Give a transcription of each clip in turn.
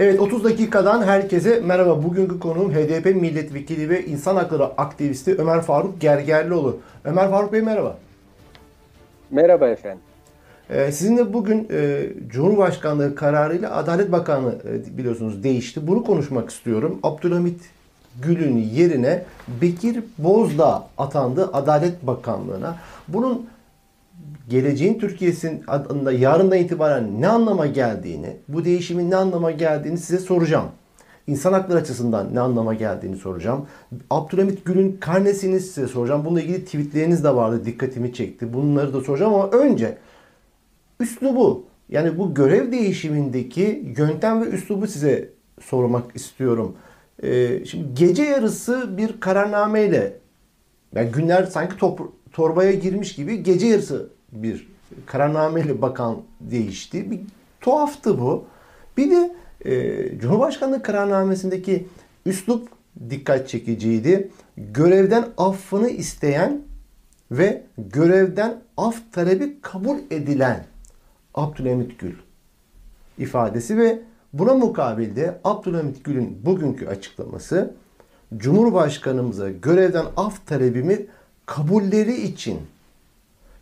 Evet 30 dakikadan herkese merhaba. Bugünkü konuğum HDP milletvekili ve insan hakları aktivisti Ömer Faruk Gergerlioğlu. Ömer Faruk Bey merhaba. Merhaba efendim. Ee, sizinle bugün e, Cumhurbaşkanlığı kararıyla Adalet Bakanı e, biliyorsunuz değişti. Bunu konuşmak istiyorum. Abdülhamit Gül'ün yerine Bekir Bozdağ atandı Adalet Bakanlığı'na. Bunun geleceğin Türkiye'sin adında yarından itibaren ne anlama geldiğini, bu değişimin ne anlama geldiğini size soracağım. İnsan hakları açısından ne anlama geldiğini soracağım. Abdülhamit Gül'ün karnesini size soracağım. Bununla ilgili tweetleriniz de vardı. Dikkatimi çekti. Bunları da soracağım ama önce üslubu yani bu görev değişimindeki yöntem ve üslubu size sormak istiyorum. Ee, şimdi gece yarısı bir kararnameyle yani günler sanki top, torbaya girmiş gibi gece yarısı bir kararnameyle bakan değişti. Bir tuhaftı bu. Bir de e, Cumhurbaşkanlığı kararnamesindeki üslup dikkat çekiciydi. Görevden affını isteyen ve görevden af talebi kabul edilen Abdülhamit Gül ifadesi ve buna mukabilde Abdülhamit Gül'ün bugünkü açıklaması Cumhurbaşkanımıza görevden af talebimi kabulleri için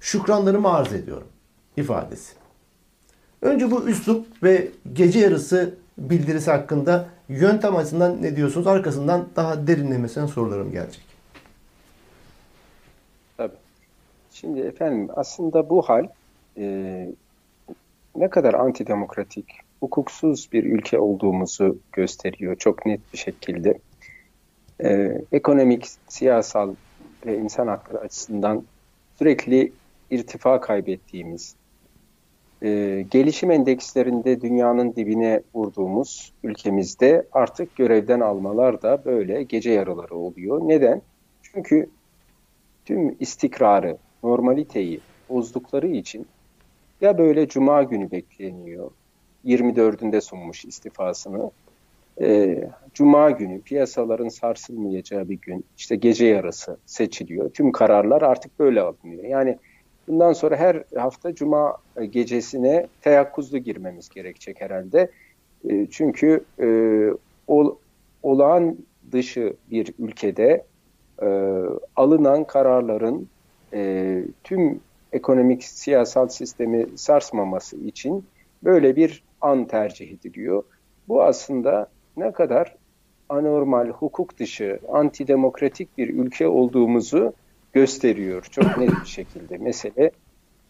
şükranlarımı arz ediyorum ifadesi. Önce bu üslup ve gece yarısı bildirisi hakkında yöntem açısından ne diyorsunuz? Arkasından daha derinlemesine sorularım gelecek. Tabii. Şimdi efendim aslında bu hal e, ne kadar antidemokratik, hukuksuz bir ülke olduğumuzu gösteriyor çok net bir şekilde. E, ekonomik, siyasal ve insan hakları açısından sürekli irtifa kaybettiğimiz, e, gelişim endekslerinde dünyanın dibine vurduğumuz ülkemizde artık görevden almalar da böyle gece yarıları oluyor. Neden? Çünkü tüm istikrarı, normaliteyi bozdukları için ya böyle cuma günü bekleniyor, 24'ünde sunmuş istifasını, e, cuma günü piyasaların sarsılmayacağı bir gün, işte gece yarısı seçiliyor. Tüm kararlar artık böyle alınıyor. Yani Bundan sonra her hafta cuma gecesine teyakkuzlu girmemiz gerekecek herhalde. E, çünkü e, olağan dışı bir ülkede e, alınan kararların tüm ekonomik siyasal sistemi sarsmaması için böyle bir an tercih ediliyor. Bu aslında ne kadar anormal, hukuk dışı, antidemokratik bir ülke olduğumuzu gösteriyor çok net bir şekilde. Mesele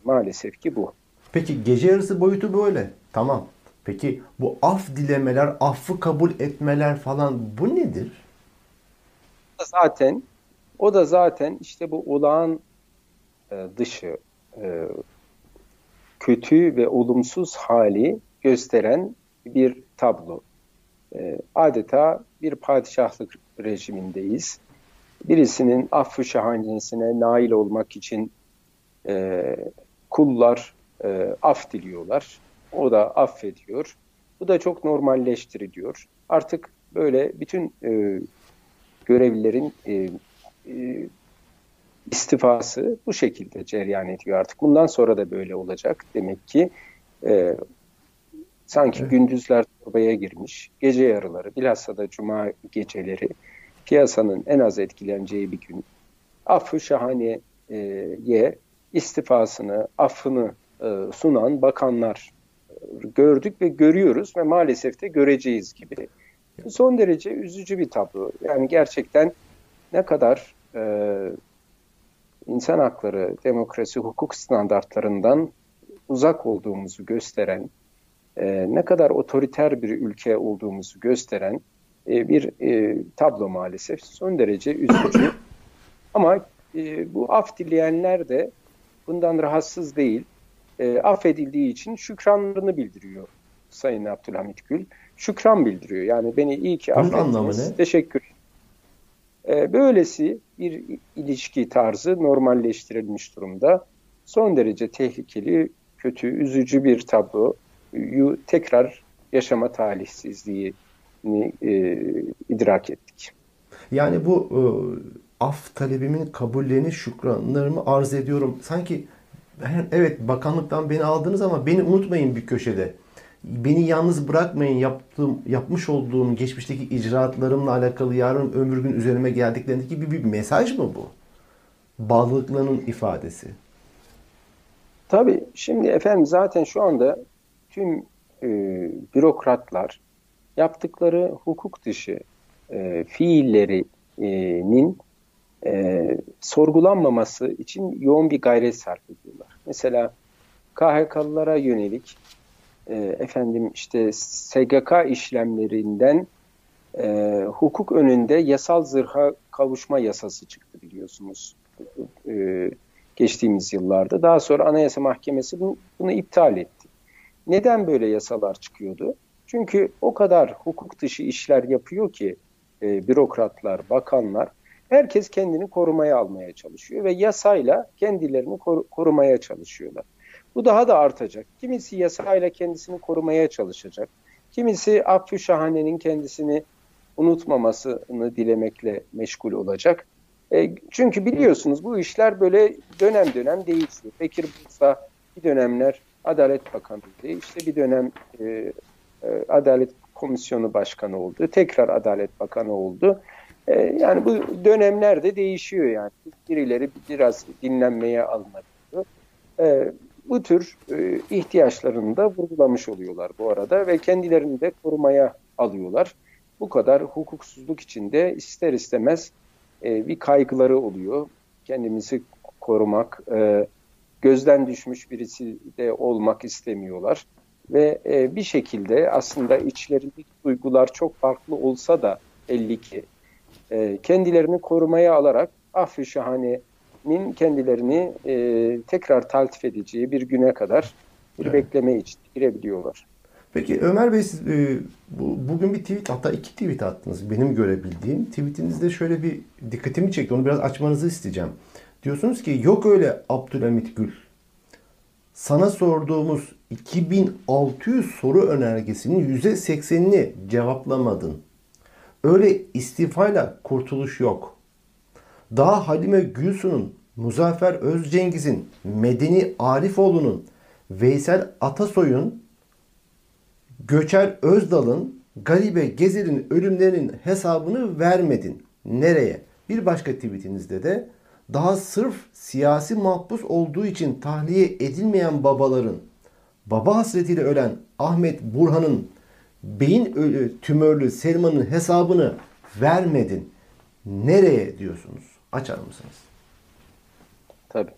maalesef ki bu. Peki gece yarısı boyutu böyle. Tamam. Peki bu af dilemeler, affı kabul etmeler falan bu nedir? Zaten o da zaten işte bu olağan e, dışı e, kötü ve olumsuz hali gösteren bir tablo. E, adeta bir padişahlık rejimindeyiz birisinin affı şahanesine nail olmak için e, kullar e, af diliyorlar. O da affediyor. Bu da çok normalleştiriliyor. Artık böyle bütün e, görevlilerin e, e, istifası bu şekilde cereyan ediyor artık. Bundan sonra da böyle olacak. Demek ki e, sanki evet. gündüzler torbaya girmiş, gece yarıları, bilhassa da cuma geceleri piyasanın en az etkileneceği bir gün affı şahaneye istifasını, affını e, sunan bakanlar e, gördük ve görüyoruz ve maalesef de göreceğiz gibi. Son derece üzücü bir tablo. Yani gerçekten ne kadar e, insan hakları, demokrasi, hukuk standartlarından uzak olduğumuzu gösteren, e, ne kadar otoriter bir ülke olduğumuzu gösteren e, bir e, tablo maalesef. Son derece üzücü. Ama e, bu af dileyenler de bundan rahatsız değil. E, affedildiği için şükranlarını bildiriyor Sayın Abdülhamit Gül. Şükran bildiriyor. Yani beni iyi ki affettiniz. Teşekkür e, Böylesi bir ilişki tarzı normalleştirilmiş durumda. Son derece tehlikeli, kötü, üzücü bir tabloyu tekrar yaşama talihsizliği e, idrak ettik. Yani bu e, af talebimin kabullerini, şükranlarımı arz ediyorum. Sanki evet bakanlıktan beni aldınız ama beni unutmayın bir köşede. beni yalnız bırakmayın yaptığım yapmış olduğum geçmişteki icraatlarımla alakalı yarın ömür gün üzerime geldiklerindeki gibi bir mesaj mı bu? Bağlılıklarının ifadesi. Tabii şimdi efendim zaten şu anda tüm e, bürokratlar yaptıkları hukuk dışı e, fiillerinin e, sorgulanmaması için yoğun bir gayret sarf ediyorlar. Mesela KHK'lılara yönelik e, efendim işte SGK işlemlerinden e, hukuk önünde yasal zırha kavuşma yasası çıktı biliyorsunuz e, geçtiğimiz yıllarda. Daha sonra Anayasa Mahkemesi bunu, bunu iptal etti. Neden böyle yasalar çıkıyordu? Çünkü o kadar hukuk dışı işler yapıyor ki e, bürokratlar, bakanlar, herkes kendini korumaya almaya çalışıyor ve yasayla kendilerini kor korumaya çalışıyorlar. Bu daha da artacak. Kimisi yasayla kendisini korumaya çalışacak. Kimisi affü şahanenin kendisini unutmamasını dilemekle meşgul olacak. E, çünkü biliyorsunuz bu işler böyle dönem dönem değişiyor. Bekir Bursa bir dönemler Adalet Bakanı'ydı. İşte bir dönem e, e, Adalet Komisyonu Başkanı oldu. Tekrar Adalet Bakanı oldu. E, yani bu dönemlerde değişiyor yani. Birileri biraz dinlenmeye alınabiliyor. E, bu tür ihtiyaçlarını da vurgulamış oluyorlar bu arada ve kendilerini de korumaya alıyorlar. Bu kadar hukuksuzluk içinde ister istemez bir kaygıları oluyor. Kendimizi korumak, gözden düşmüş birisi de olmak istemiyorlar. Ve e, bir şekilde aslında içlerindeki duygular çok farklı olsa da 52 e, kendilerini korumaya alarak affı şahanenin kendilerini e, tekrar taltif edeceği bir güne kadar bir evet. bekleme için girebiliyorlar. Peki Ömer Bey siz e, bu, bugün bir tweet hatta iki tweet attınız benim görebildiğim. Tweetinizde şöyle bir dikkatimi çekti onu biraz açmanızı isteyeceğim. Diyorsunuz ki yok öyle Abdülhamit Gül. Sana sorduğumuz 2600 soru önergesinin %80'ini cevaplamadın. Öyle istifayla kurtuluş yok. Daha Halime Gülsu'nun, Muzaffer Özcengiz'in, Medeni Arifoğlu'nun, Veysel Atasoy'un, Göçer Özdal'ın, Garibe Gezer'in ölümlerinin hesabını vermedin. Nereye? Bir başka tweetinizde de daha sırf siyasi mahpus olduğu için tahliye edilmeyen babaların, baba hasretiyle ölen Ahmet Burhan'ın beyin ölü, tümörlü Selman'ın hesabını vermedin. Nereye diyorsunuz? Açar mısınız? Tabii.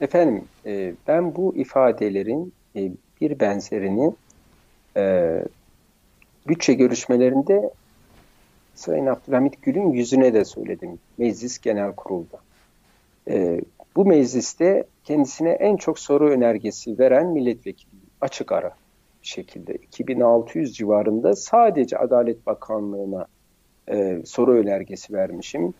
Efendim e, ben bu ifadelerin e, bir benzerini e, bütçe görüşmelerinde Sayın Abdülhamit Gül'ün yüzüne de söyledim. Meclis Genel Kurul'da. E, bu mecliste kendisine en çok soru önergesi veren milletvekili açık ara şekilde 2600 civarında sadece Adalet Bakanlığı'na e, soru önergesi vermişim.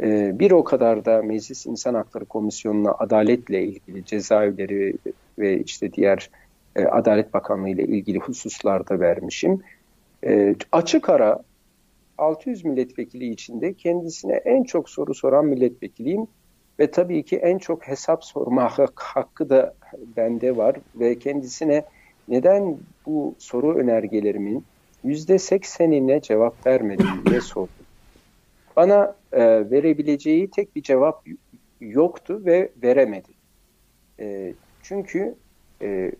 E, bir o kadar da Meclis İnsan Hakları Komisyonu'na adaletle ilgili cezaevleri ve işte diğer e, Adalet Bakanlığı ile ilgili hususlarda vermişim. E, açık ara 600 milletvekili içinde kendisine en çok soru soran milletvekiliyim ve tabii ki en çok hesap sorma hakkı da bende var ve kendisine neden bu soru önergelerimin yüzde seksenine cevap vermedin diye sordum. Bana e, verebileceği tek bir cevap yoktu ve veremedi. E, çünkü e,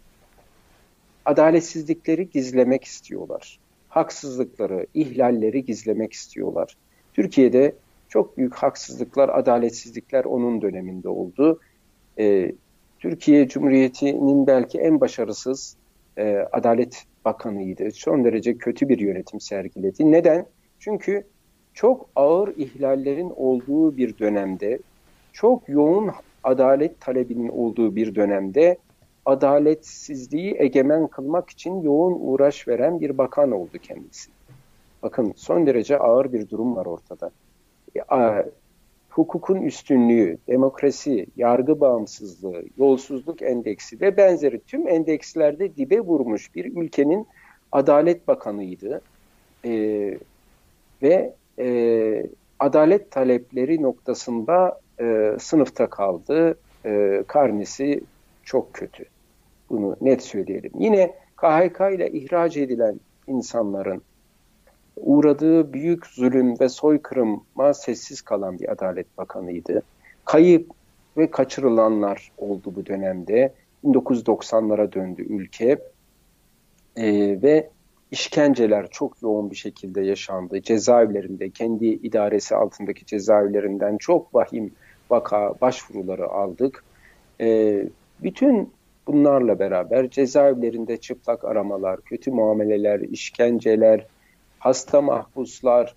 adaletsizlikleri gizlemek istiyorlar. Haksızlıkları, ihlalleri gizlemek istiyorlar. Türkiye'de çok büyük haksızlıklar, adaletsizlikler onun döneminde oldu. E, Türkiye Cumhuriyeti'nin belki en başarısız e, Adalet Bakanı'ydı. Son derece kötü bir yönetim sergiledi. Neden? Çünkü çok ağır ihlallerin olduğu bir dönemde, çok yoğun adalet talebinin olduğu bir dönemde adaletsizliği egemen kılmak için yoğun uğraş veren bir bakan oldu kendisi. Bakın son derece ağır bir durum var ortada. E, hukukun üstünlüğü, demokrasi, yargı bağımsızlığı, yolsuzluk endeksi ve benzeri tüm endekslerde dibe vurmuş bir ülkenin Adalet Bakanıydı. Ee, ve e, adalet talepleri noktasında e, sınıfta kaldı. E, karnesi çok kötü. Bunu net söyleyelim. Yine KHK ile ihraç edilen insanların uğradığı büyük zulüm ve soykırıma sessiz kalan bir Adalet Bakanıydı. Kayıp ve kaçırılanlar oldu bu dönemde. 1990'lara döndü ülke ee, ve işkenceler çok yoğun bir şekilde yaşandı. Cezaevlerinde, kendi idaresi altındaki cezaevlerinden çok vahim vaka başvuruları aldık. Ee, bütün bunlarla beraber cezaevlerinde çıplak aramalar, kötü muameleler, işkenceler, hasta mahpuslar,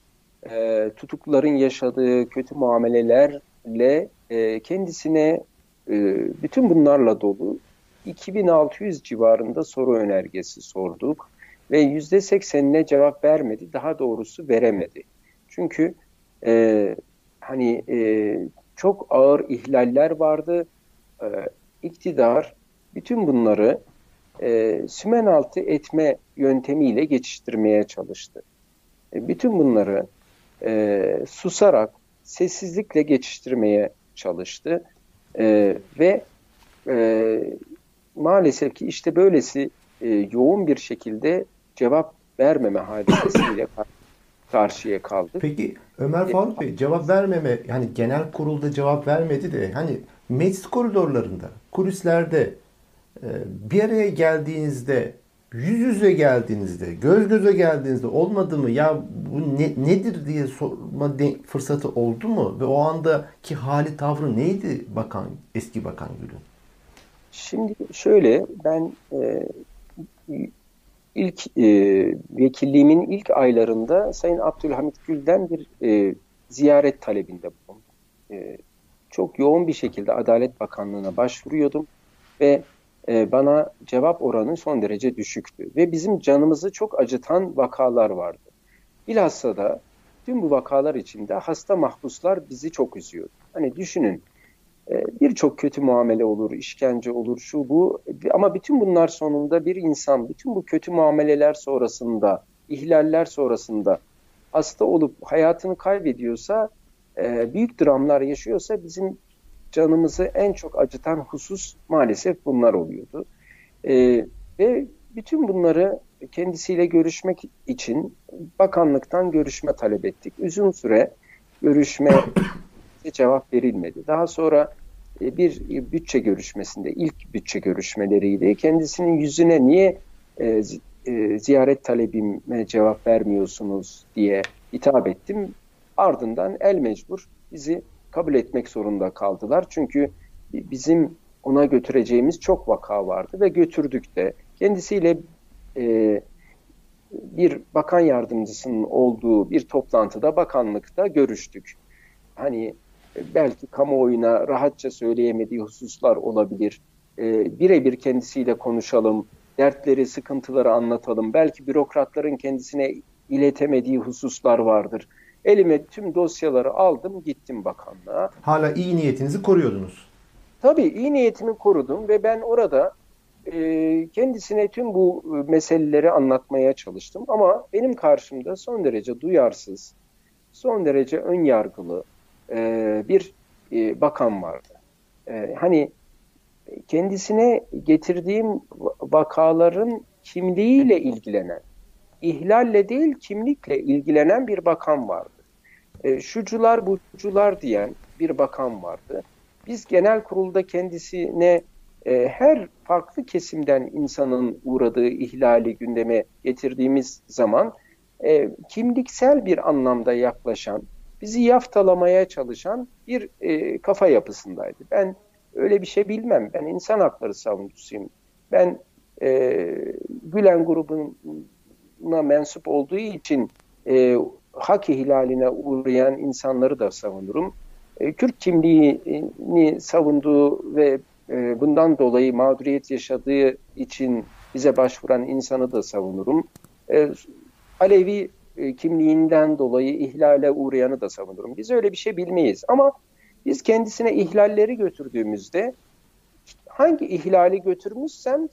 e, tutukların yaşadığı kötü muamelelerle e, kendisine e, bütün bunlarla dolu 2600 civarında soru önergesi sorduk ve %80'ine cevap vermedi. Daha doğrusu veremedi. Çünkü e, hani e, çok ağır ihlaller vardı. E, iktidar bütün bunları e, sümen altı etme yöntemiyle geçiştirmeye çalıştı. E, bütün bunları e, susarak, sessizlikle geçiştirmeye çalıştı. E, ve e, maalesef ki işte böylesi e, yoğun bir şekilde cevap vermeme hadisesiyle karşıya kaldık. Peki Ömer Faruk Bey cevap vermeme yani genel kurulda cevap vermedi de hani meclis koridorlarında, kulislerde e, bir araya geldiğinizde yüz yüze geldiğinizde, göz göze geldiğinizde olmadı mı ya bu ne, nedir diye sorma fırsatı oldu mu? Ve o andaki hali tavrı neydi bakan, eski bakan Gül'ün? Şimdi şöyle ben e, ilk e, vekilliğimin ilk aylarında Sayın Abdülhamit Gül'den bir e, ziyaret talebinde bulundum. E, çok yoğun bir şekilde Adalet Bakanlığı'na başvuruyordum ve e, bana cevap oranı son derece düşüktü. Ve bizim canımızı çok acıtan vakalar vardı. Bilhassa da tüm bu vakalar içinde hasta mahpuslar bizi çok üzüyordu. Hani düşünün e, birçok kötü muamele olur, işkence olur, şu bu. Ama bütün bunlar sonunda bir insan, bütün bu kötü muameleler sonrasında, ihlaller sonrasında hasta olup hayatını kaybediyorsa, e, büyük dramlar yaşıyorsa bizim canımızı en çok acıtan husus maalesef bunlar oluyordu. E, ve bütün bunları kendisiyle görüşmek için bakanlıktan görüşme talep ettik. Uzun süre görüşme cevap verilmedi. Daha sonra e, bir bütçe görüşmesinde, ilk bütçe görüşmeleriydi. Kendisinin yüzüne niye e, e, ziyaret talebime cevap vermiyorsunuz diye hitap ettim. Ardından el mecbur bizi kabul etmek zorunda kaldılar. Çünkü bizim ona götüreceğimiz çok vaka vardı ve götürdük de. Kendisiyle e, bir bakan yardımcısının olduğu bir toplantıda bakanlıkta görüştük. Hani belki kamuoyuna rahatça söyleyemediği hususlar olabilir. E, birebir kendisiyle konuşalım, dertleri, sıkıntıları anlatalım. Belki bürokratların kendisine iletemediği hususlar vardır. Elime tüm dosyaları aldım, gittim bakanlığa. Hala iyi niyetinizi koruyordunuz. Tabii iyi niyetimi korudum ve ben orada e, kendisine tüm bu meseleleri anlatmaya çalıştım. Ama benim karşımda son derece duyarsız, son derece ön yargılı e, bir e, bakan vardı. E, hani kendisine getirdiğim vakaların kimliğiyle ilgilenen, ihlalle değil kimlikle ilgilenen bir bakan vardı. E, şucular bucular diyen bir bakan vardı. Biz genel kurulda kendisine e, her farklı kesimden insanın uğradığı ihlali gündeme getirdiğimiz zaman e, kimliksel bir anlamda yaklaşan, bizi yaftalamaya çalışan bir e, kafa yapısındaydı. Ben öyle bir şey bilmem. Ben insan hakları savunucusuyum. Ben e, Gülen grubuna mensup olduğu için e, hak ihlaline uğrayan insanları da savunurum. E, Kürt kimliğini savunduğu ve e, bundan dolayı mağduriyet yaşadığı için bize başvuran insanı da savunurum. E, Alevi e, kimliğinden dolayı ihlale uğrayanı da savunurum. Biz öyle bir şey bilmeyiz ama biz kendisine ihlalleri götürdüğümüzde hangi ihlali götürmüşsem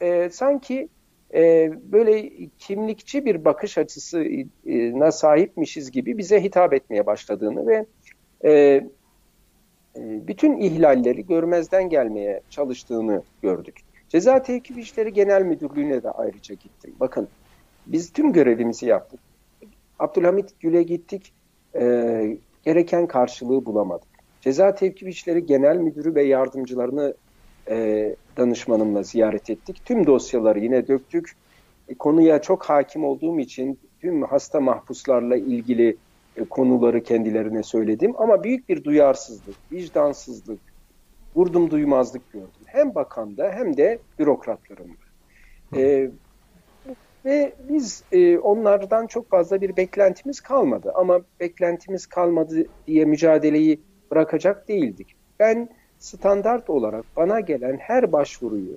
e, sanki e, böyle kimlikçi bir bakış açısına sahipmişiz gibi bize hitap etmeye başladığını ve e, e bütün ihlalleri görmezden gelmeye çalıştığını gördük. Ceza Tevkif İşleri Genel Müdürlüğü'ne de ayrıca gittim. Bakın biz tüm görevimizi yaptık. Abdülhamit Gül'e gittik. E, gereken karşılığı bulamadık. Ceza Tevkif İşleri Genel Müdürü ve yardımcılarını e, danışmanımla ziyaret ettik. Tüm dosyaları yine döktük. E, konuya çok hakim olduğum için tüm hasta mahpuslarla ilgili e, konuları kendilerine söyledim. Ama büyük bir duyarsızlık, vicdansızlık, vurdum duymazlık gördüm. Hem bakanda hem de bürokratlarımda. E, ve biz e, onlardan çok fazla bir beklentimiz kalmadı. Ama beklentimiz kalmadı diye mücadeleyi bırakacak değildik. Ben standart olarak bana gelen her başvuruyu,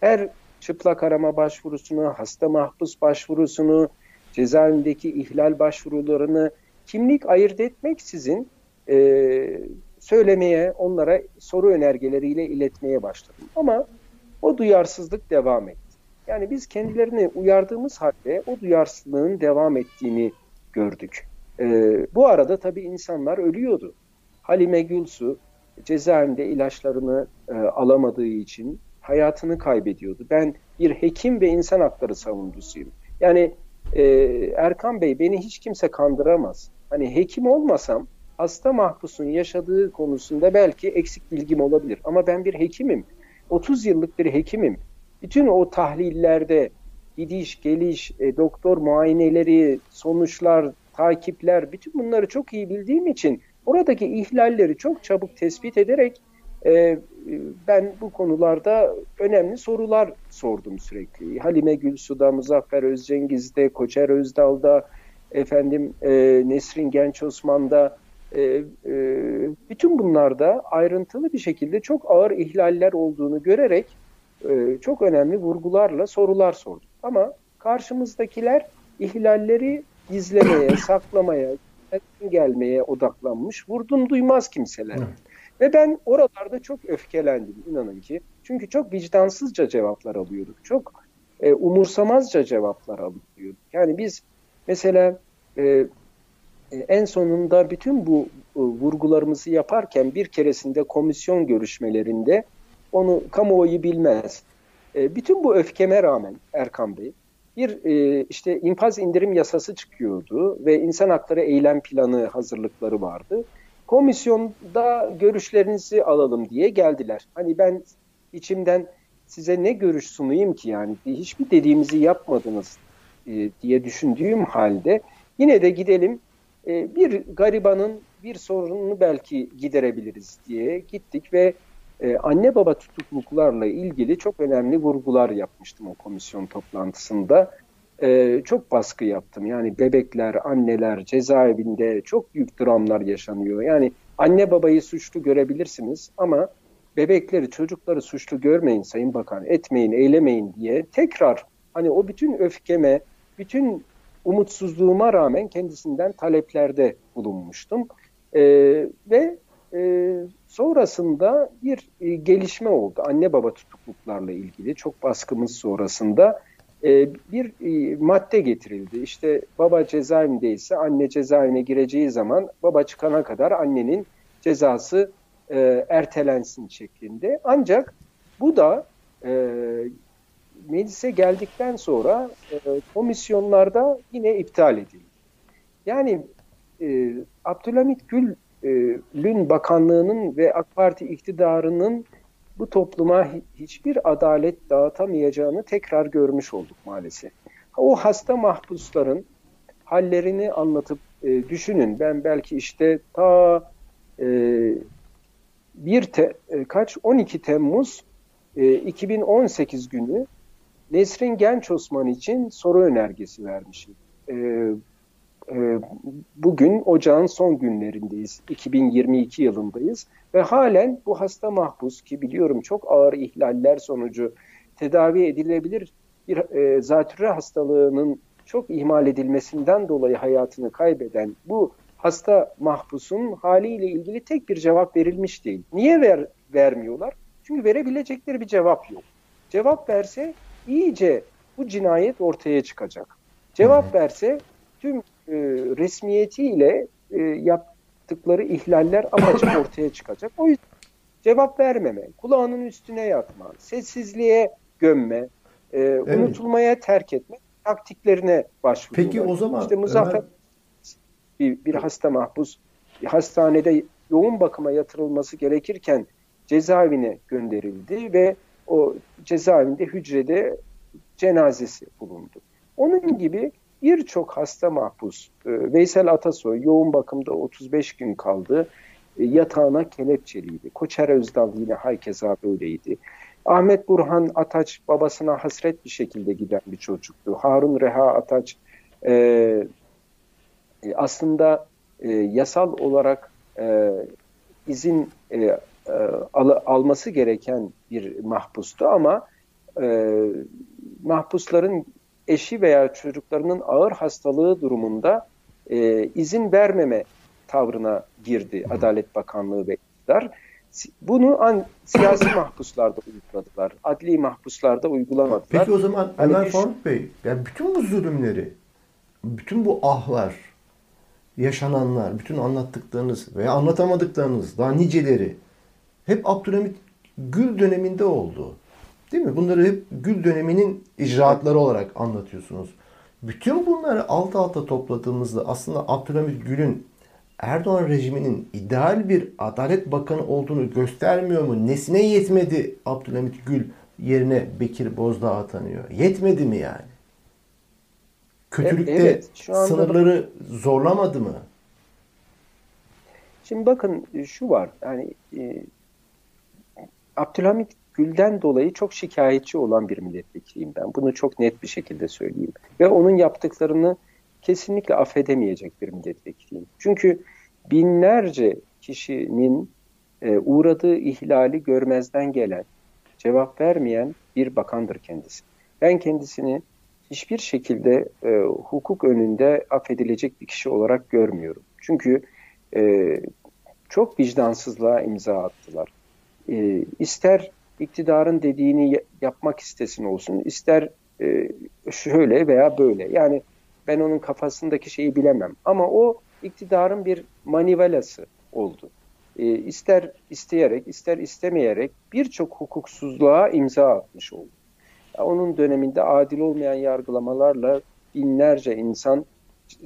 her çıplak arama başvurusunu, hasta mahpus başvurusunu, cezaevindeki ihlal başvurularını kimlik ayırt etmeksizin e, söylemeye, onlara soru önergeleriyle iletmeye başladım. Ama o duyarsızlık devam etti. Yani biz kendilerini uyardığımız halde o duyarsızlığın devam ettiğini gördük. E, bu arada tabii insanlar ölüyordu. Halime Gülsu cezaevinde ilaçlarını e, alamadığı için hayatını kaybediyordu. Ben bir hekim ve insan hakları savunucusuyum. Yani e, Erkan Bey beni hiç kimse kandıramaz. Hani hekim olmasam hasta mahpusun yaşadığı konusunda belki eksik bilgim olabilir. Ama ben bir hekimim. 30 yıllık bir hekimim. Bütün o tahlillerde gidiş, geliş, e, doktor muayeneleri, sonuçlar, takipler bütün bunları çok iyi bildiğim için oradaki ihlalleri çok çabuk tespit ederek e, ben bu konularda önemli sorular sordum sürekli. Halime Gülsu'da, Muzaffer Özcengiz'de, Koçer Özdal'da, efendim e, Nesrin Genç Osman'da, e, e, bütün bunlarda ayrıntılı bir şekilde çok ağır ihlaller olduğunu görerek e, çok önemli vurgularla sorular sordum. Ama karşımızdakiler ihlalleri gizlemeye, saklamaya, gelmeye odaklanmış, vurdum duymaz kimseler. Evet. Ve ben oralarda çok öfkelendim inanın ki. Çünkü çok vicdansızca cevaplar alıyorduk. Çok e, umursamazca cevaplar alıyorduk. Yani biz mesela e, e, en sonunda bütün bu e, vurgularımızı yaparken bir keresinde komisyon görüşmelerinde onu kamuoyu bilmez. E, bütün bu öfkeme rağmen Erkan Bey bir e, işte infaz indirim yasası çıkıyordu ve insan hakları eylem planı hazırlıkları vardı. Komisyonda görüşlerinizi alalım diye geldiler. Hani ben içimden size ne görüş sunayım ki yani hiçbir dediğimizi yapmadınız e, diye düşündüğüm halde yine de gidelim e, bir garibanın bir sorununu belki giderebiliriz diye gittik ve e, anne baba tutukluklarla ilgili çok önemli vurgular yapmıştım o komisyon toplantısında. E, çok baskı yaptım. Yani bebekler, anneler cezaevinde çok büyük dramlar yaşanıyor. Yani anne babayı suçlu görebilirsiniz ama bebekleri, çocukları suçlu görmeyin Sayın Bakan, etmeyin, eylemeyin diye tekrar hani o bütün öfkeme, bütün umutsuzluğuma rağmen kendisinden taleplerde bulunmuştum. E, ve e, sonrasında bir e, gelişme oldu. Anne baba tutukluklarla ilgili çok baskımız sonrasında e, bir e, madde getirildi. İşte baba cezaevindeyse anne cezaevine gireceği zaman baba çıkana kadar annenin cezası e, ertelensin şeklinde. Ancak bu da e, meclise geldikten sonra e, komisyonlarda yine iptal edildi. Yani e, Abdülhamit Gül Lün Bakanlığı'nın ve AK Parti iktidarının bu topluma hiçbir adalet dağıtamayacağını tekrar görmüş olduk maalesef. O hasta mahpusların hallerini anlatıp e, düşünün. Ben belki işte ta e, bir te, e, kaç 12 Temmuz e, 2018 günü Nesrin Genç Osman için soru önergesi vermişim. E, bugün ocağın son günlerindeyiz. 2022 yılındayız ve halen bu hasta mahpus ki biliyorum çok ağır ihlaller sonucu tedavi edilebilir bir e, zatürre hastalığının çok ihmal edilmesinden dolayı hayatını kaybeden bu hasta mahpusun haliyle ilgili tek bir cevap verilmiş değil. Niye ver, vermiyorlar? Çünkü verebilecekleri bir cevap yok. Cevap verse iyice bu cinayet ortaya çıkacak. Cevap verse tüm e, resmiyetiyle e, yaptıkları ihlaller apaçık ortaya çıkacak. O yüzden cevap vermeme, kulağının üstüne yatma, sessizliğe gömme, e, evet. unutulmaya terk etme taktiklerine başvuruyorlar. Peki o zaman işte Muzaffer Ömer... bir, bir hasta mahpus bir hastanede yoğun bakıma yatırılması gerekirken cezaevine gönderildi ve o cezaevinde hücrede cenazesi bulundu. Onun gibi birçok hasta mahpus, e, Veysel Atasoy yoğun bakımda 35 gün kaldı, e, yatağına kelepçeliydi. Koçer Özdal yine herkese böyleydi. Ahmet Burhan Ataç babasına hasret bir şekilde giden bir çocuktu. Harun Reha Ataç e, e, aslında e, yasal olarak e, izin e, e, al, alması gereken bir mahpustu ama e, mahpusların eşi veya çocuklarının ağır hastalığı durumunda e, izin vermeme tavrına girdi Adalet Bakanlığı ve iktidar. Bunu an, siyasi mahpuslarda uyguladılar. Adli mahpuslarda uygulamadılar. Peki o zaman Ömer Faruk Bey, yani bütün bu zulümleri, bütün bu ahlar, yaşananlar, bütün anlattıklarınız veya anlatamadıklarınız, daha niceleri hep Abdülhamit Gül döneminde oldu. Değil mi? Bunları hep Gül döneminin icraatları olarak anlatıyorsunuz. Bütün bunları alt alta topladığımızda aslında Abdülhamit Gül'ün Erdoğan rejiminin ideal bir adalet bakanı olduğunu göstermiyor mu? Nesine yetmedi Abdülhamit Gül yerine Bekir Bozdağ atanıyor? Yetmedi mi yani? Kötülükte evet, şu anda... sınırları zorlamadı mı? Şimdi bakın şu var. Yani e, Abdülhamit Gül'den dolayı çok şikayetçi olan bir milletvekiliyim ben. Bunu çok net bir şekilde söyleyeyim. Ve onun yaptıklarını kesinlikle affedemeyecek bir milletvekiliyim. Çünkü binlerce kişinin e, uğradığı ihlali görmezden gelen, cevap vermeyen bir bakandır kendisi. Ben kendisini hiçbir şekilde e, hukuk önünde affedilecek bir kişi olarak görmüyorum. Çünkü e, çok vicdansızlığa imza attılar. E, ister iktidarın dediğini yapmak istesin olsun, ister e, şöyle veya böyle. Yani ben onun kafasındaki şeyi bilemem. Ama o iktidarın bir manivelası oldu. E, ister isteyerek, ister istemeyerek birçok hukuksuzluğa imza atmış oldu. Onun döneminde adil olmayan yargılamalarla binlerce insan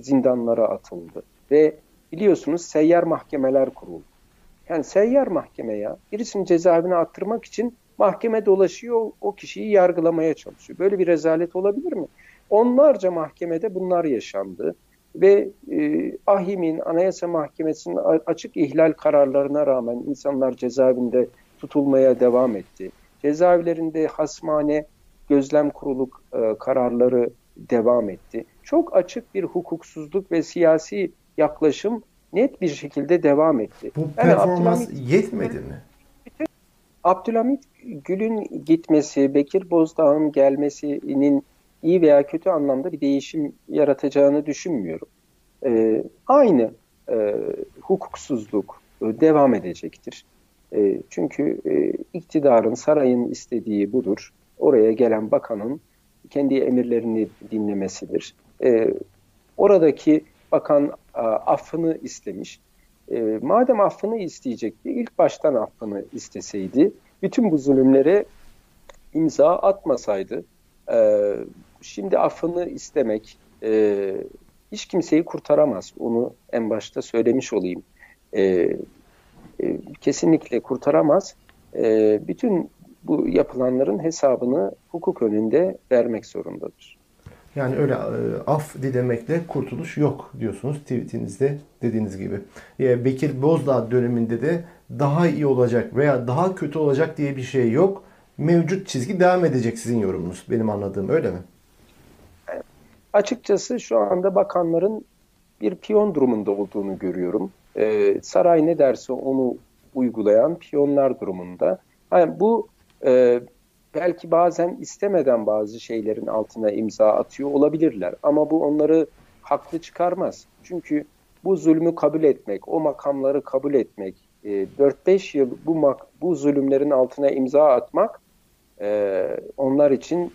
zindanlara atıldı. Ve biliyorsunuz seyyar mahkemeler kuruldu. Yani seyyar mahkeme ya birisini cezaevine attırmak için mahkeme dolaşıyor o kişiyi yargılamaya çalışıyor. Böyle bir rezalet olabilir mi? Onlarca mahkemede bunlar yaşandı ve e, AHİM'in, Anayasa Mahkemesi'nin açık ihlal kararlarına rağmen insanlar cezaevinde tutulmaya devam etti. Cezaevlerinde hasmane, gözlem kuruluk e, kararları devam etti. Çok açık bir hukuksuzluk ve siyasi yaklaşım net bir şekilde devam etti. Bu yani performans Abdülhamit, yetmedi mi? Abdülhamit Gül'ün gitmesi, Bekir Bozdağ'ın gelmesinin iyi veya kötü anlamda bir değişim yaratacağını düşünmüyorum. Ee, aynı e, hukuksuzluk e, devam edecektir. E, çünkü e, iktidarın, sarayın istediği budur. Oraya gelen bakanın kendi emirlerini dinlemesidir. E, oradaki bakan a, affını istemiş. E, madem affını isteyecekti, ilk baştan affını isteseydi, bütün bu zulümlere imza atmasaydı, e, şimdi affını istemek e, hiç kimseyi kurtaramaz. Onu en başta söylemiş olayım. E, e, kesinlikle kurtaramaz. E, bütün bu yapılanların hesabını hukuk önünde vermek zorundadır. Yani öyle e, af dilemekle kurtuluş yok diyorsunuz tweetinizde dediğiniz gibi. E, Bekir Bozdağ döneminde de daha iyi olacak veya daha kötü olacak diye bir şey yok. Mevcut çizgi devam edecek sizin yorumunuz. Benim anladığım öyle mi? Açıkçası şu anda bakanların bir piyon durumunda olduğunu görüyorum. Ee, saray ne derse onu uygulayan piyonlar durumunda. Yani bu e, belki bazen istemeden bazı şeylerin altına imza atıyor olabilirler. Ama bu onları haklı çıkarmaz. Çünkü bu zulmü kabul etmek, o makamları kabul etmek, e, 4-5 yıl bu, bu zulümlerin altına imza atmak e, onlar için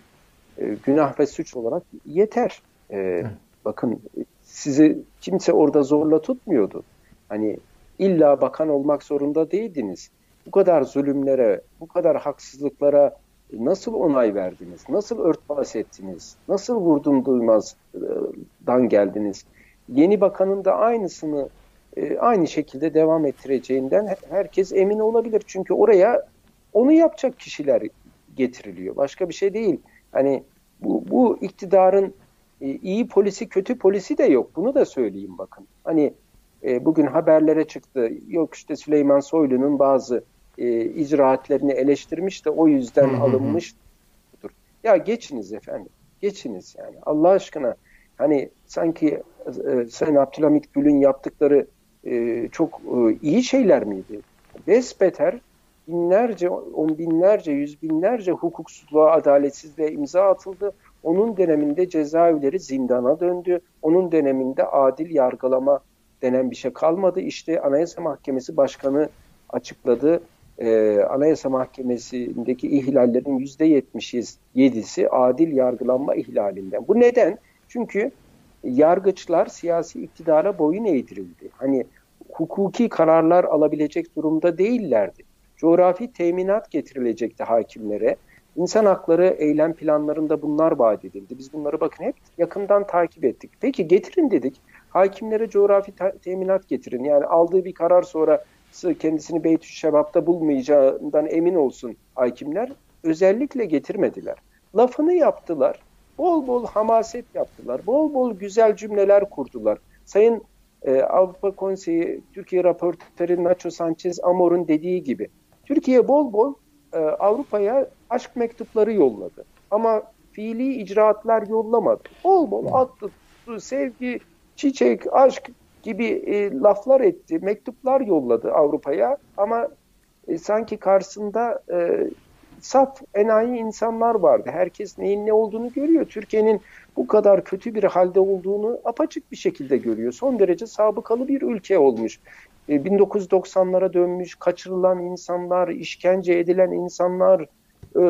e, günah ve suç olarak yeter. E, bakın sizi kimse orada zorla tutmuyordu. Hani illa bakan olmak zorunda değildiniz. Bu kadar zulümlere, bu kadar haksızlıklara nasıl onay verdiniz? Nasıl örtbas ettiniz? Nasıl vurdum duymazdan geldiniz? Yeni bakanın da aynısını e, aynı şekilde devam ettireceğinden herkes emin olabilir. Çünkü oraya onu yapacak kişiler getiriliyor. Başka bir şey değil. Hani bu, bu iktidarın e, iyi polisi kötü polisi de yok. Bunu da söyleyeyim bakın. Hani e, bugün haberlere çıktı. Yok işte Süleyman Soylu'nun bazı e, icraatlerini eleştirmiş de o yüzden hı hı. alınmıştır. Ya geçiniz efendim. Geçiniz yani. Allah aşkına hani sanki e, Sayın Abdülhamit Gül'ün yaptıkları e, çok e, iyi şeyler miydi? Besbeter binlerce, on binlerce, yüz binlerce hukuksuzluğa, adaletsizliğe imza atıldı. Onun döneminde cezaevleri zindana döndü. Onun döneminde adil yargılama denen bir şey kalmadı. İşte Anayasa Mahkemesi Başkanı açıkladı. Ee, Anayasa Mahkemesi'ndeki ihlallerin yüzde yetmişi adil yargılanma ihlalinden. Bu neden? Çünkü yargıçlar siyasi iktidara boyun eğdirildi. Hani hukuki kararlar alabilecek durumda değillerdi. Coğrafi teminat getirilecekti hakimlere. İnsan hakları eylem planlarında bunlar vaat edildi. Biz bunları bakın hep yakından takip ettik. Peki getirin dedik. Hakimlere coğrafi teminat getirin. Yani aldığı bir karar sonra kendisini Beytü Şebap'ta bulmayacağından emin olsun hakimler. Özellikle getirmediler. Lafını yaptılar. Bol bol hamaset yaptılar. Bol bol güzel cümleler kurdular. Sayın e, Avrupa Konseyi Türkiye raportörü Nacho Sanchez Amor'un dediği gibi Türkiye bol bol e, Avrupa'ya aşk mektupları yolladı. Ama fiili icraatlar yollamadı. Bol bol attı, sevgi, çiçek, aşk gibi e, laflar etti, mektuplar yolladı Avrupa'ya ama e, sanki karşısında e, saf enayi insanlar vardı. Herkes neyin ne olduğunu görüyor. Türkiye'nin bu kadar kötü bir halde olduğunu apaçık bir şekilde görüyor. Son derece sabıkalı bir ülke olmuş. 1990'lara e, dönmüş, kaçırılan insanlar, işkence edilen insanlar, e,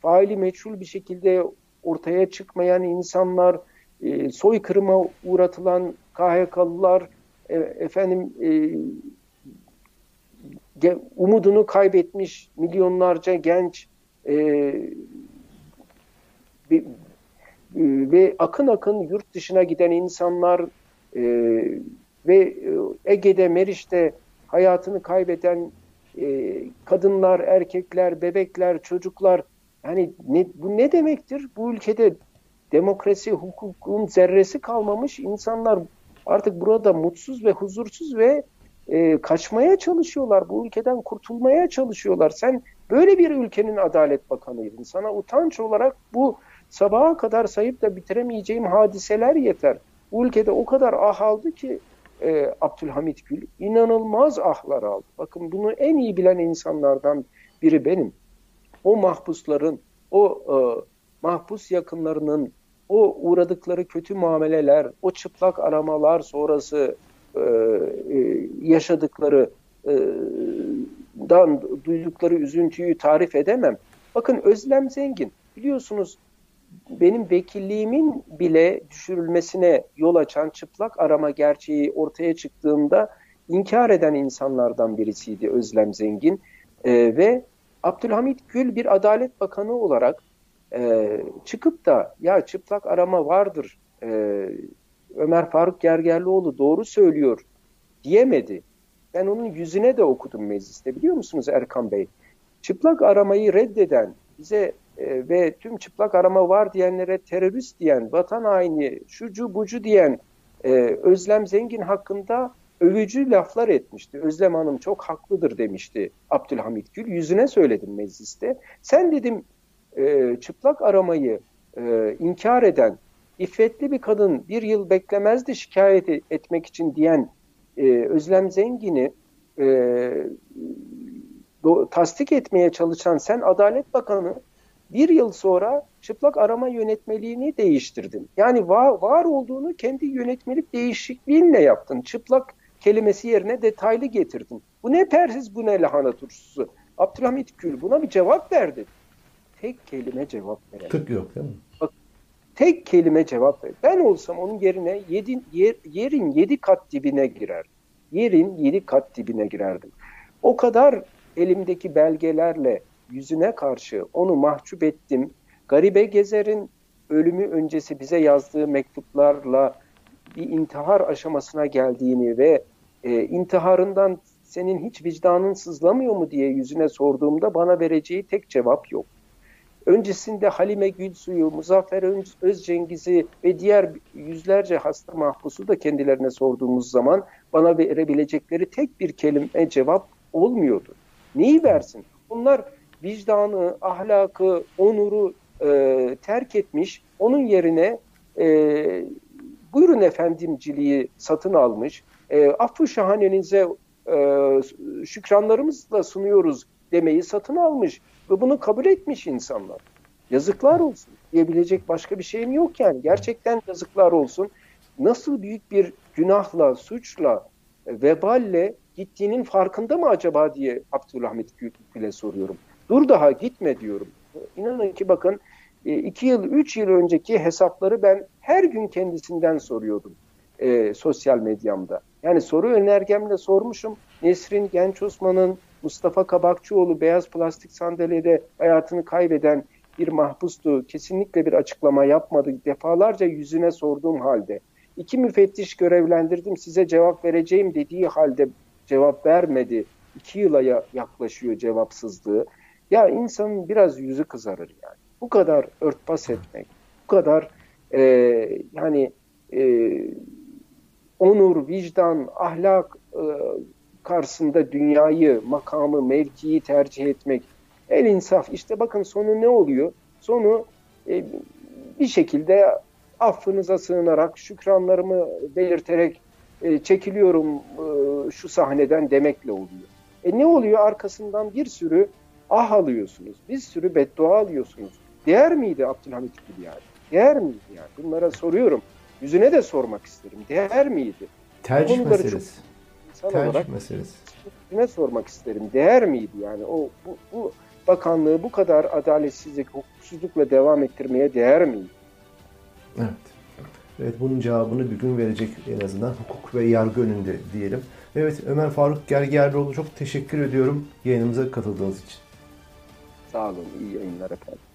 faili meçhul bir şekilde ortaya çıkmayan insanlar, e, soykırıma uğratılan KHK'lılar, efendim umudunu kaybetmiş milyonlarca genç ve akın akın yurt dışına giden insanlar ve e, Ege'de, Meriç'te hayatını kaybeden e, kadınlar, erkekler, bebekler, çocuklar yani ne, bu ne demektir? Bu ülkede demokrasi, hukukun zerresi kalmamış insanlar artık burada mutsuz ve huzursuz ve e, kaçmaya çalışıyorlar. Bu ülkeden kurtulmaya çalışıyorlar. Sen böyle bir ülkenin adalet bakanıydın. Sana utanç olarak bu sabaha kadar sayıp da bitiremeyeceğim hadiseler yeter. Bu ülkede o kadar ah aldı ki e, Abdülhamit Gül inanılmaz ahlar aldı. Bakın bunu en iyi bilen insanlardan biri benim. O mahpusların, o e, mahpus yakınlarının o uğradıkları kötü muameleler, o çıplak aramalar sonrası e, e, yaşadıkları e, dan duydukları üzüntüyü tarif edemem. Bakın Özlem Zengin biliyorsunuz benim vekilliğimin bile düşürülmesine yol açan çıplak arama gerçeği ortaya çıktığında inkar eden insanlardan birisiydi Özlem Zengin e, ve Abdülhamit Gül bir Adalet Bakanı olarak e, çıkıp da ya çıplak arama vardır e, Ömer Faruk Gergerlioğlu doğru söylüyor diyemedi. Ben onun yüzüne de okudum mecliste biliyor musunuz Erkan Bey? Çıplak aramayı reddeden, bize e, ve tüm çıplak arama var diyenlere terörist diyen, vatan haini, şucu bucu diyen e, Özlem Zengin hakkında övücü laflar etmişti. Özlem Hanım çok haklıdır demişti Abdülhamit Gül. Yüzüne söyledim mecliste. Sen dedim e, çıplak aramayı e, inkar eden, iffetli bir kadın bir yıl beklemezdi şikayet etmek için diyen e, Özlem Zengin'i e, tasdik etmeye çalışan sen Adalet Bakanı bir yıl sonra çıplak arama yönetmeliğini değiştirdin. Yani var, var olduğunu kendi yönetmelik değişikliğinle yaptın. Çıplak kelimesi yerine detaylı getirdin. Bu ne persiz bu ne lahana turşusu. Abdülhamit Gül buna bir cevap verdi. Tek kelime cevap veremedi. Tık yok değil mi? Bak, tek kelime cevap ver. Ben olsam onun yerine yedi, yer, yerin yedi kat dibine girerdim. Yerin yedi kat dibine girerdim. O kadar elimdeki belgelerle yüzüne karşı onu mahcup ettim. Garibe Gezer'in ölümü öncesi bize yazdığı mektuplarla bir intihar aşamasına geldiğini ve e, intiharından senin hiç vicdanın sızlamıyor mu diye yüzüne sorduğumda bana vereceği tek cevap yok. Öncesinde Halime Gülsu'yu, Muzaffer Özcengiz'i ve diğer yüzlerce hasta mahpusu da kendilerine sorduğumuz zaman bana verebilecekleri tek bir kelime cevap olmuyordu. Neyi versin? Bunlar vicdanı, ahlakı, onuru e, terk etmiş, onun yerine e, buyurun efendimciliği satın almış, e, affı şahanenize e, şükranlarımızla sunuyoruz demeyi satın almış ve bunu kabul etmiş insanlar. Yazıklar olsun diyebilecek başka bir şeyim yok yani. Gerçekten yazıklar olsun. Nasıl büyük bir günahla, suçla, veballe gittiğinin farkında mı acaba diye Abdülhamit Gül'e soruyorum. Dur daha gitme diyorum. İnanın ki bakın e, iki yıl, üç yıl önceki hesapları ben her gün kendisinden soruyordum e, sosyal medyamda. Yani soru önergemle sormuşum. Nesrin Genç Osman'ın Mustafa Kabakçıoğlu beyaz plastik sandalyede hayatını kaybeden bir mahpustu. Kesinlikle bir açıklama yapmadı. Defalarca yüzüne sorduğum halde. iki müfettiş görevlendirdim size cevap vereceğim dediği halde cevap vermedi. İki yıla yaklaşıyor cevapsızlığı. Ya insanın biraz yüzü kızarır yani. Bu kadar örtbas etmek, bu kadar e, yani e, onur, vicdan, ahlak e, karşısında dünyayı, makamı, mevkiyi tercih etmek el insaf. İşte bakın sonu ne oluyor? Sonu e, bir şekilde affınıza sığınarak, şükranlarımı belirterek e, çekiliyorum e, şu sahneden demekle oluyor. E ne oluyor? Arkasından bir sürü ah alıyorsunuz, bir sürü beddua alıyorsunuz. Değer miydi Abdülhamit Gül yani? Değer miydi yani? Bunlara soruyorum. Yüzüne de sormak isterim. Değer miydi? Tercih meselesi. Çok Tercih olarak meselesi. Yüzüne sormak isterim. Değer miydi yani? O bu, bu bakanlığı bu kadar adaletsizlik, hukuksuzlukla devam ettirmeye değer miydi? Evet. Evet bunun cevabını bir gün verecek en azından hukuk ve yargı önünde diyelim. Evet Ömer Faruk Gergerlioğlu çok teşekkür ediyorum yayınımıza katıldığınız için. Sağ olun. İyi yayınlar efendim.